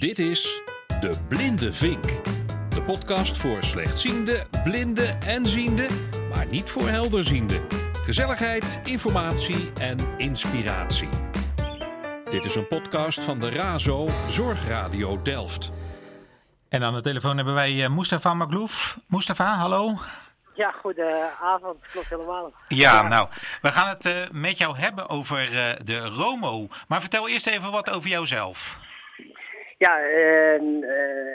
Dit is De Blinde Vink. De podcast voor slechtziende, blinde en ziende, maar niet voor helderziende. Gezelligheid, informatie en inspiratie. Dit is een podcast van de RAZO Zorgradio Delft. En aan de telefoon hebben wij uh, Mustafa Maglouf. Mustafa, hallo. Ja, goedenavond. Klopt helemaal. Ja, nou, we gaan het uh, met jou hebben over uh, de Romo. Maar vertel eerst even wat over jouzelf. Ja,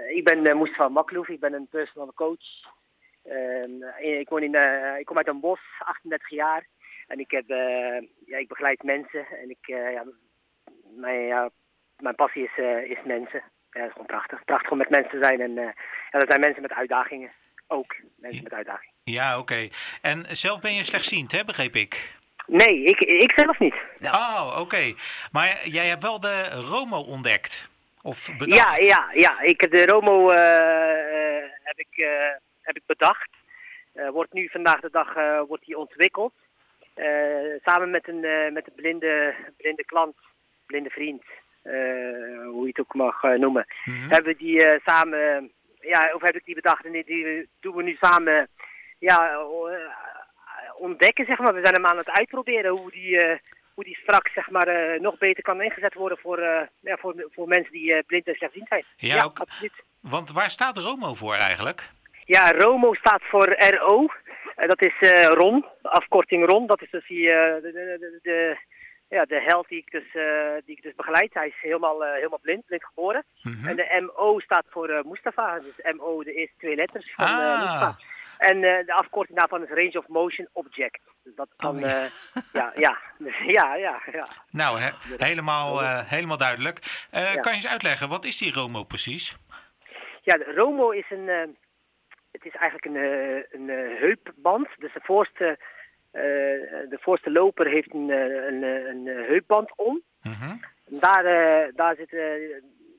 ik ben Mustafa Maglouf. Ik ben een personal coach. ik, woon in, ik kom uit een bos, 38 jaar. En ik, heb, ja, ik begeleid mensen. En ik, ja, mijn, ja, mijn passie is, is mensen. Ja, dat is gewoon prachtig. Prachtig om met mensen te zijn. En ja, dat zijn mensen met uitdagingen. Ook mensen met uitdagingen. Ja, oké. En zelf ben je slechtziend, hè, begreep ik? Nee, ik, ik zelf niet. Oh, oké. Maar jij hebt wel de Romo ontdekt? Of bedacht? Ja, ja, ja. Ik, de Romo uh, heb, ik, uh, heb ik bedacht. Wordt nu vandaag de dag wordt die ontwikkeld. samen met een, met een blinde, blinde klant, blinde vriend, hoe je het ook mag noemen. Mm -hmm. Hebben we die samen, ja, of heb ik die bedacht en die, die doen we nu samen ja, ontdekken, zeg maar. We zijn hem aan het uitproberen hoe die, uh, hoe die straks zeg maar, uh, nog beter kan ingezet worden voor, uh, ja, voor, voor mensen die blind en slechtziend zijn. Ja, ook, absoluut. Want waar staat Romo voor eigenlijk? Ja, Romo staat voor RO. dat is RON, afkorting RON. Dat is dus die, de, de, de, ja, de held die ik dus, die ik dus begeleid. Hij is helemaal, helemaal blind, blind geboren. Mm -hmm. En de MO staat voor Mustafa. Dus MO, de eerste twee letters van ah. Mustafa. En uh, de afkorting daarvan is Range of Motion Object. Dus dat kan, Oh, ja. ja. Uh, ja, ja, ja, ja, ja. Nou, he, helemaal, uh, helemaal duidelijk. Ja. Kan je eens uitleggen, wat is die Romo precies? Ja, de Romo is een, het is eigenlijk een, een heupband. Dus de voorste, de voorste loper heeft een, een, een heupband om. Mm -hmm. daar, daar, zitten,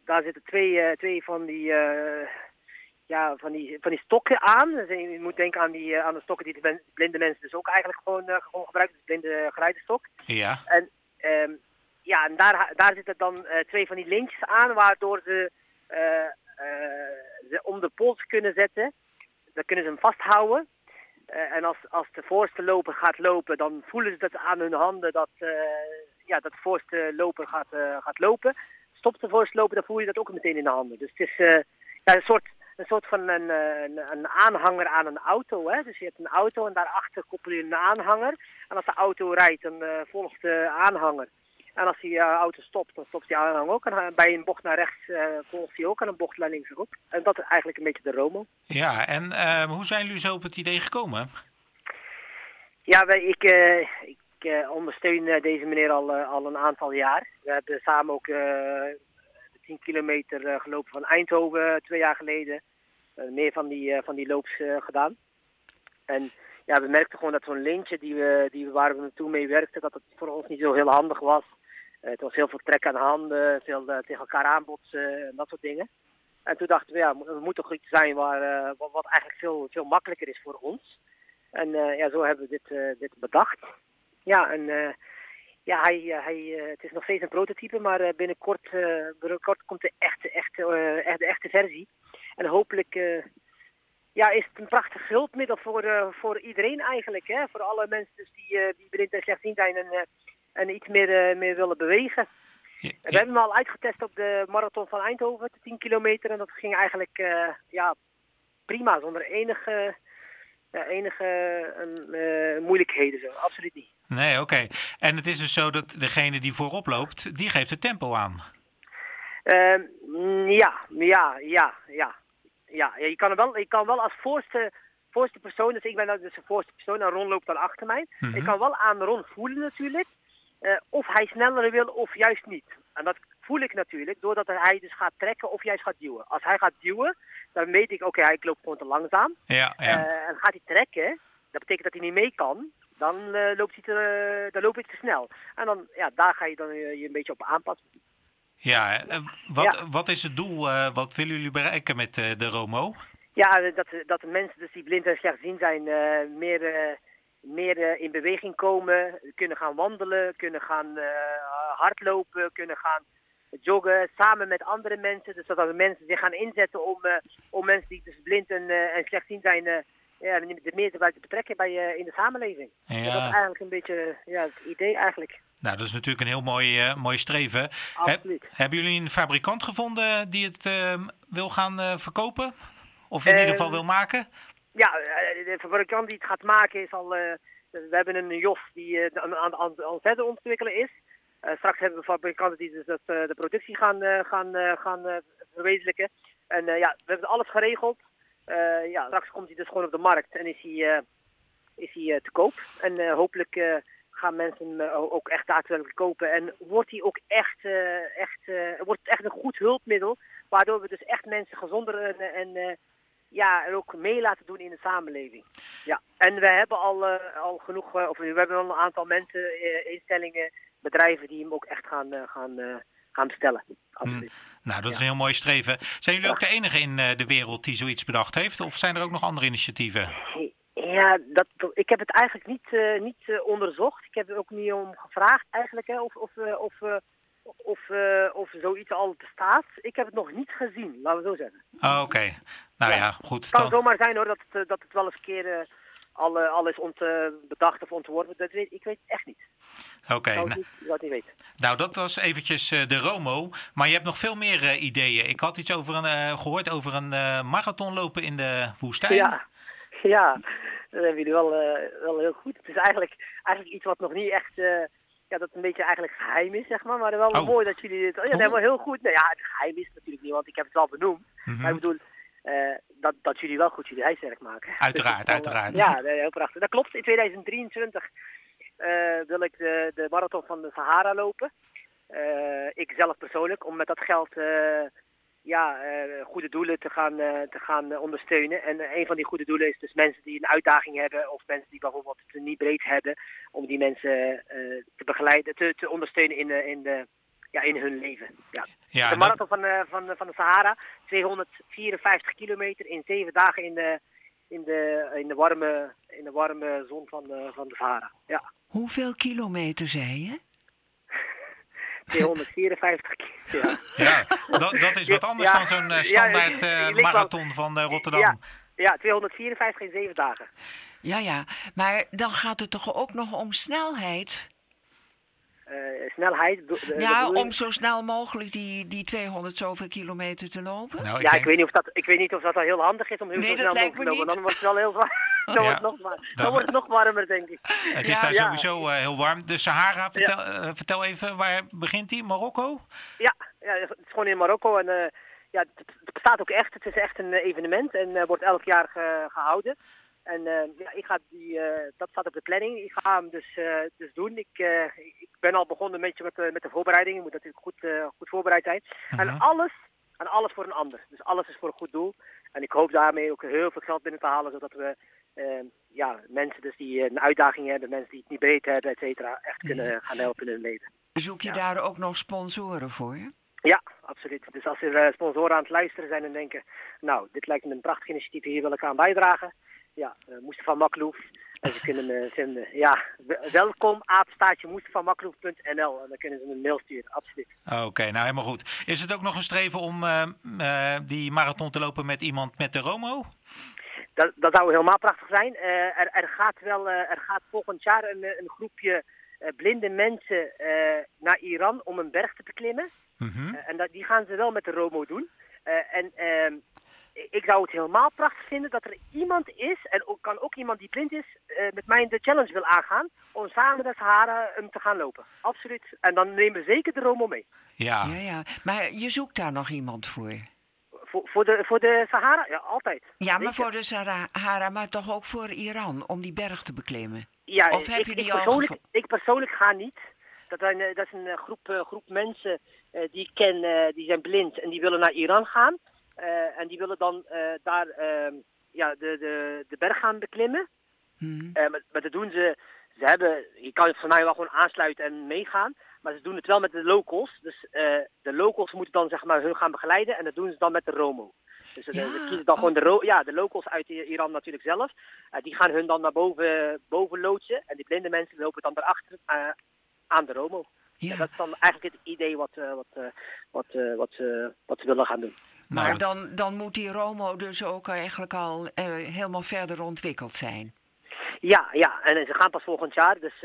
daar zitten twee, twee van die ja, van die, van die stokken aan. Dus je moet denken aan, die, aan de stokken die de blinde mensen dus ook eigenlijk gewoon, uh, gewoon gebruiken. Dus blinde geleiderstok. Ja. En, um, ja, en daar, daar zitten dan uh, twee van die lintjes aan waardoor ze, ze om de pols kunnen zetten. Dan kunnen ze hem vasthouden. en als, als de voorste loper gaat lopen, dan voelen ze dat aan hun handen dat, ja, dat de voorste loper gaat, gaat lopen. Stopt de voorste loper, dan voel je dat ook meteen in de handen. Dus het is ja, een soort een soort van een, een, een, aanhanger aan een auto. Hè? Dus je hebt een auto en daarachter koppel je een aanhanger. En als de auto rijdt, dan uh, volgt de aanhanger. En als die uh, auto stopt, dan stopt die aanhanger ook. En bij een bocht naar rechts uh, volgt hij ook en een bocht naar links ook. En dat is eigenlijk een beetje de Romo. Ja, en hoe zijn jullie zo op het idee gekomen? Ja, wij, ik, ik ondersteun deze meneer al, al een aantal jaar. We hebben samen ook 10 kilometer uh, gelopen van Eindhoven twee jaar geleden. Uh, meer van die, van die loops gedaan. En ja, we merkten gewoon dat zo'n lintje die we, die we, waar we naartoe mee werkten, dat het voor ons niet zo heel handig was. het was heel veel trek aan de handen, veel tegen elkaar aanbotsen en dat soort dingen. En toen dachten we, ja, er moet toch iets zijn waar, wat, wat eigenlijk veel, veel makkelijker is voor ons. En ja, zo hebben we dit, dit bedacht. Ja, en ja, hij, hij, het is nog steeds een prototype, maar binnenkort, binnenkort komt de echte, echte, echt de echte versie. En hopelijk ja, is het een prachtig hulpmiddel voor, voor iedereen eigenlijk. Hè? Voor alle mensen dus die, die blind en slechtziend zijn en, en iets meer, meer willen bewegen. Ja, ja. We hebben hem al uitgetest op de marathon van Eindhoven, de 10 kilometer. En dat ging eigenlijk ja, prima, zonder enige, enige uh, moeilijkheden. Zo. Absoluut niet. Nee, oké. Okay. En het is dus zo dat degene die voorop loopt, die geeft het tempo aan. Uh, ja, ja, ja, ja. Ja, je kan, wel, je kan wel als voorste, voorste persoon, dus ik ben dus de voorste persoon en Ron loopt dan achter mij. Mm -hmm. Ik kan wel aan Ron voelen natuurlijk, uh, of hij sneller wil of juist niet. En dat voel ik natuurlijk, doordat hij dus gaat trekken of juist gaat duwen. Als hij gaat duwen, dan weet ik, oké, okay, ik loop gewoon te langzaam. Ja, ja. Uh, en gaat hij trekken, dat betekent dat hij niet mee kan dan, uh, loopt hij te, uh, dan loop ik te snel. En dan, ja, daar ga je dan uh, je een beetje op aanpassen. Ja, wat, ja. wat is het doel? wat willen jullie bereiken met de Romo? Ja, dat, dat de mensen dus die blind en slechtziend zijn meer, meer in beweging komen, kunnen gaan wandelen, kunnen gaan hardlopen, kunnen gaan joggen samen met andere mensen. Dus dat er mensen zich gaan inzetten om, eh, om mensen die dus blind en, en slechtziend zijn, ja, de meer te betrekken bij, in de samenleving. Ja. Dat is eigenlijk een beetje ja, het idee eigenlijk. Nou, dat is natuurlijk een heel mooi, mooi streven. Absoluut. hebben jullie een fabrikant gevonden die het wil gaan verkopen? Of in ieder geval wil maken? Ja, de fabrikant die het gaat maken is al... we hebben een jof die aan, aan, aan, aan verder ontwikkelen is. Eh, straks hebben we fabrikanten die dus dat, eh, de productie gaan, eh, gaan, gaan verwezenlijken. En ja, we hebben alles geregeld. Ja, straks komt hij dus gewoon op de markt en is hij, is hij te koop. En hopelijk gaan mensen ook echt daadwerkelijk kopen. En wordt hij ook echt, echt, wordt echt een goed hulpmiddel. Waardoor we dus echt mensen gezonder en, en ja, en ook mee laten doen in de samenleving. Ja. En we hebben al, al genoeg, of we hebben al een aantal mensen, instellingen bedrijven die hem ook echt gaan, eh, gaan, eh, gaan bestellen. Absoluut. Hmm. Nou, dat is een heel mooi streven. Zijn jullie ook de enige in eh, de wereld die zoiets bedacht heeft? Of zijn er ook nog andere initiatieven? Ja, dat, ik heb het eigenlijk niet, uh, niet onderzocht. Ik heb er ook niet om gevraagd eigenlijk hè, of, of, of, of, of zoiets al bestaat. Ik heb het nog niet gezien, laten we zo zeggen. Oh, Oké, nou ja, goed. Het kan dan... zomaar zijn hoor dat het, dat het wel eens een keer al, al is ont, bedacht of ontworpen. Dat weet, ik weet het echt niet. Oké. nou, wat weet. Nou, dat was eventjes uh, de Romo. Maar je hebt nog veel meer uh, ideeën. Ik had iets over een, uh, gehoord over een marathon lopen in de woestijn. Ja, ja. dat hebben jullie wel, wel heel goed. Het is eigenlijk, eigenlijk iets wat nog niet echt... ja, dat een beetje eigenlijk geheim is, zeg maar. Maar wel oh. mooi dat jullie dit... Ja, dat oh. heel goed. Nou ja, het geheim is natuurlijk niet, want ik heb het wel benoemd. Mm Maar ik bedoel... dat, dat jullie wel goed jullie huiswerk maken. Uiteraard, dus uiteraard. Ja, heel prachtig. Dat klopt. In 2023 uh, wil ik de, de marathon van de Sahara lopen. Uh, ik zelf persoonlijk, om met dat geld uh, ja, goede doelen te gaan, te gaan ondersteunen. En een van die goede doelen is dus mensen die een uitdaging hebben of mensen die bijvoorbeeld het niet breed hebben, om die mensen te begeleiden, te, te ondersteunen in, in, de, ja, in hun leven. Ja. ja de marathon van, van, van de Sahara, 254 kilometer in zeven dagen in de, in de, in de, warme, in de warme zon van de, van de Sahara. Ja. Hoeveel kilometer zei je? 254 kilometer. Ja, dat, dat is wat anders dan zo'n uh, standaard uh, marathon van uh, Rotterdam. Ja, ja, 254 in 7 dagen. Ja, ja, maar dan gaat het toch ook nog om snelheid? Uh, snelheid. ja, om zo snel mogelijk die, die 200 zoveel kilometer te lopen. Nou, ik ja, ik, weet niet of dat, ik weet niet of dat al heel handig is om heel nee, zo snel mogelijk te lopen. Dan wordt het wel heel zwaar. Dan, wordt, het nog, dan, wordt het nog warmer, denk ik. Het is daar sowieso uh, heel warm. De Sahara, vertel, uh, vertel even, waar begint die? Marokko? Ja, ja, het is gewoon in Marokko. En, ja, het, bestaat ook echt. Het is echt een evenement en wordt elk jaar ge, gehouden. En ja, ik ga die, dat staat op de planning. Ik ga hem dus, dus doen. Ik, ik ben al begonnen een beetje met, met de voorbereiding. Je moet natuurlijk goed, goed voorbereid zijn. -huh. En alles, en alles voor een ander. Dus alles is voor een goed doel. En ik hoop daarmee ook heel veel geld binnen te halen, zodat we uh, ja, mensen dus die een uitdaging hebben, mensen die het niet beter hebben, et cetera, echt kunnen gaan helpen in hun leven. Zoek je daar ook nog sponsoren voor? Ja, absoluut. Dus als er sponsoren aan het luisteren zijn en denken, nou, dit lijkt me een prachtig initiatief, hier wil ik aan bijdragen. Ja, uh, Mustafa Makloef. En ze kunnen me vinden, ja, welkom, aapstaatje mustafamakloef.nl. En dan kunnen ze een mail sturen, absoluut. Oké, nou helemaal goed. Is het ook nog een streven om uh, uh, die marathon te lopen met iemand met de Romo? Dat, dat zou helemaal prachtig zijn. Uh, er, er, gaat wel, er gaat volgend jaar een, een groepje blinde mensen naar Iran om een berg te beklimmen. Mm -hmm. en dat, die gaan ze wel met de Romo doen. en ehm, ik zou het helemaal prachtig vinden dat er iemand is, en ook, kan ook iemand die blind is, uh, met mij de challenge wil aangaan, om samen de Sahara um, te gaan lopen. Absoluut. En dan nemen we zeker de Romo mee. Ja. ja, ja. Maar je zoekt daar nog iemand voor? Voor, voor, de, voor de Sahara? Ja, altijd. Ja, maar voor de Sahara, maar toch ook voor Iran, om die berg te beklimmen? Ja, of heb ik, je die ik, persoonlijk, al... ik persoonlijk ga niet. Dat, zijn, dat is een groep, groep mensen uh, die ik ken, uh, die zijn blind en die willen naar Iran gaan. Uh, en die willen dan uh, daar uh, ja, de, de, de berg gaan beklimmen. Mm. maar, maar dat doen ze, ze hebben, je kan het van mij wel gewoon aansluiten en meegaan. Maar ze doen het wel met de locals. Dus de locals moeten dan zeg maar hun gaan begeleiden en dat doen ze dan met de Romo. Dus ja, ze kiezen dan gewoon de, ja, de locals uit Iran natuurlijk zelf. die gaan hun dan naar boven, boven loodsen. En die blinde mensen lopen dan daarachter aan de Romo. Ja. dat is dan eigenlijk het idee wat, wat, wat, wat, wat ze willen gaan doen. Maar nou, dan, dan moet die Romo dus ook eigenlijk al helemaal verder ontwikkeld zijn. Ja, ja, en ze gaan pas volgend jaar. Dus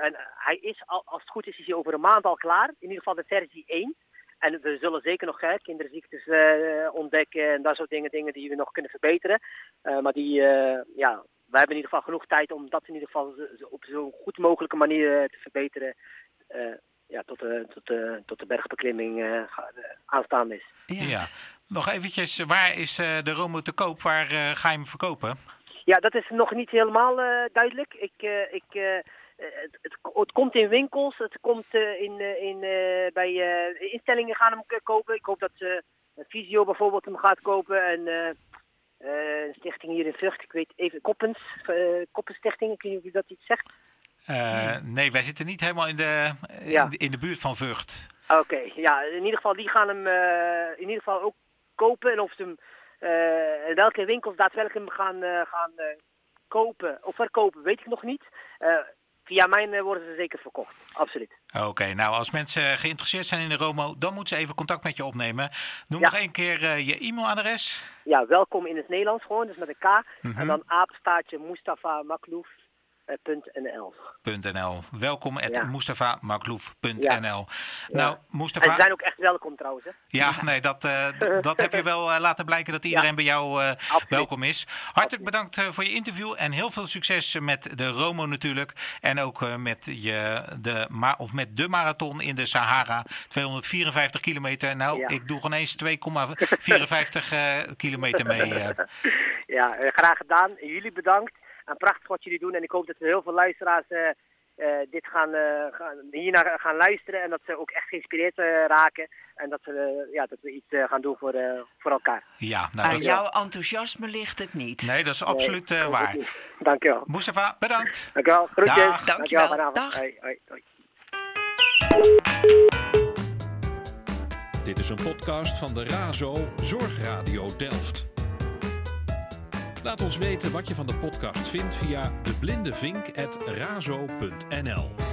en hij is, al, als het goed is, is hij over een maand al klaar. In ieder geval de versie 1. En we zullen zeker nog hè, kinderziektes uh, ontdekken en dat soort dingen, dingen die we nog kunnen verbeteren. Uh, maar die, uh, ja, wij hebben in ieder geval genoeg tijd om dat in ieder geval op zo'n goed mogelijke manier te verbeteren. Ja, tot, de, tot, de, tot de bergbeklimming aanstaande is. Ja. ja. Nog eventjes, waar is de Romo te koop? Waar ga je hem verkopen? Ja, dat is nog niet helemaal duidelijk. Ik, ik eh, het, het, het, komt in winkels, het komt eh, in, eh, in, bij instellingen gaan hem kopen. Ik hoop dat Visio bijvoorbeeld hem gaat kopen en een stichting hier in Vught, ik weet even, Koppens, Koppenstichting, ik weet niet of u dat iets zegt. Nee, wij zitten niet helemaal in de, in, de, in de buurt van Vught. Oké, ja, in ieder geval, die gaan hem in ieder geval ook kopen. En of ze hem, uh, welke winkels daadwerkelijk hem gaan, gaan kopen of verkopen, weet ik nog niet via mij eh, worden ze zeker verkocht. Absoluut. Oké, nou als mensen geïnteresseerd zijn in de Romo, dan moeten ze even contact met je opnemen. Noem nog één keer uh, je e-mailadres. Ja, welkom in het Nederlands gewoon, dus met een K. Mhm. En dan apenstaartje Mustafa Maklouf .nl. Welkom at ja. Nou, Mustafa... En ze zijn ook echt welkom trouwens. Hè? Ja, nee, dat, uh, dat heb je wel uh, laten blijken dat iedereen bij jou uh, welkom is. Hartelijk bedankt voor je interview en heel veel succes met de Romo natuurlijk. En ook met, je, de, of met de marathon in de Sahara. 254 kilometer. Nou, ik doe gewoon eens 2,54 kilometer mee. Ja, graag gedaan. Jullie bedankt. En prachtig wat jullie doen. En ik hoop dat er heel veel luisteraars uh, dit gaan, uh, gaan, hiernaar gaan luisteren. En dat ze ook echt geïnspireerd raken. En dat, we, ja, dat we iets gaan doen voor, voor elkaar. Ja, nou, Aan jouw enthousiasme ligt het niet. Nee, dat is absoluut nee, waar. Dankjewel. Mustafa, bedankt. Dankjewel. Groetjes. Dag. Dankjewel. Dankjewel. Dag. Hoi, hoi, hoi. Dit is een podcast van de RAZO Zorgradio Delft. Laat ons weten wat je van de podcast vindt via deblindevink.razo.nl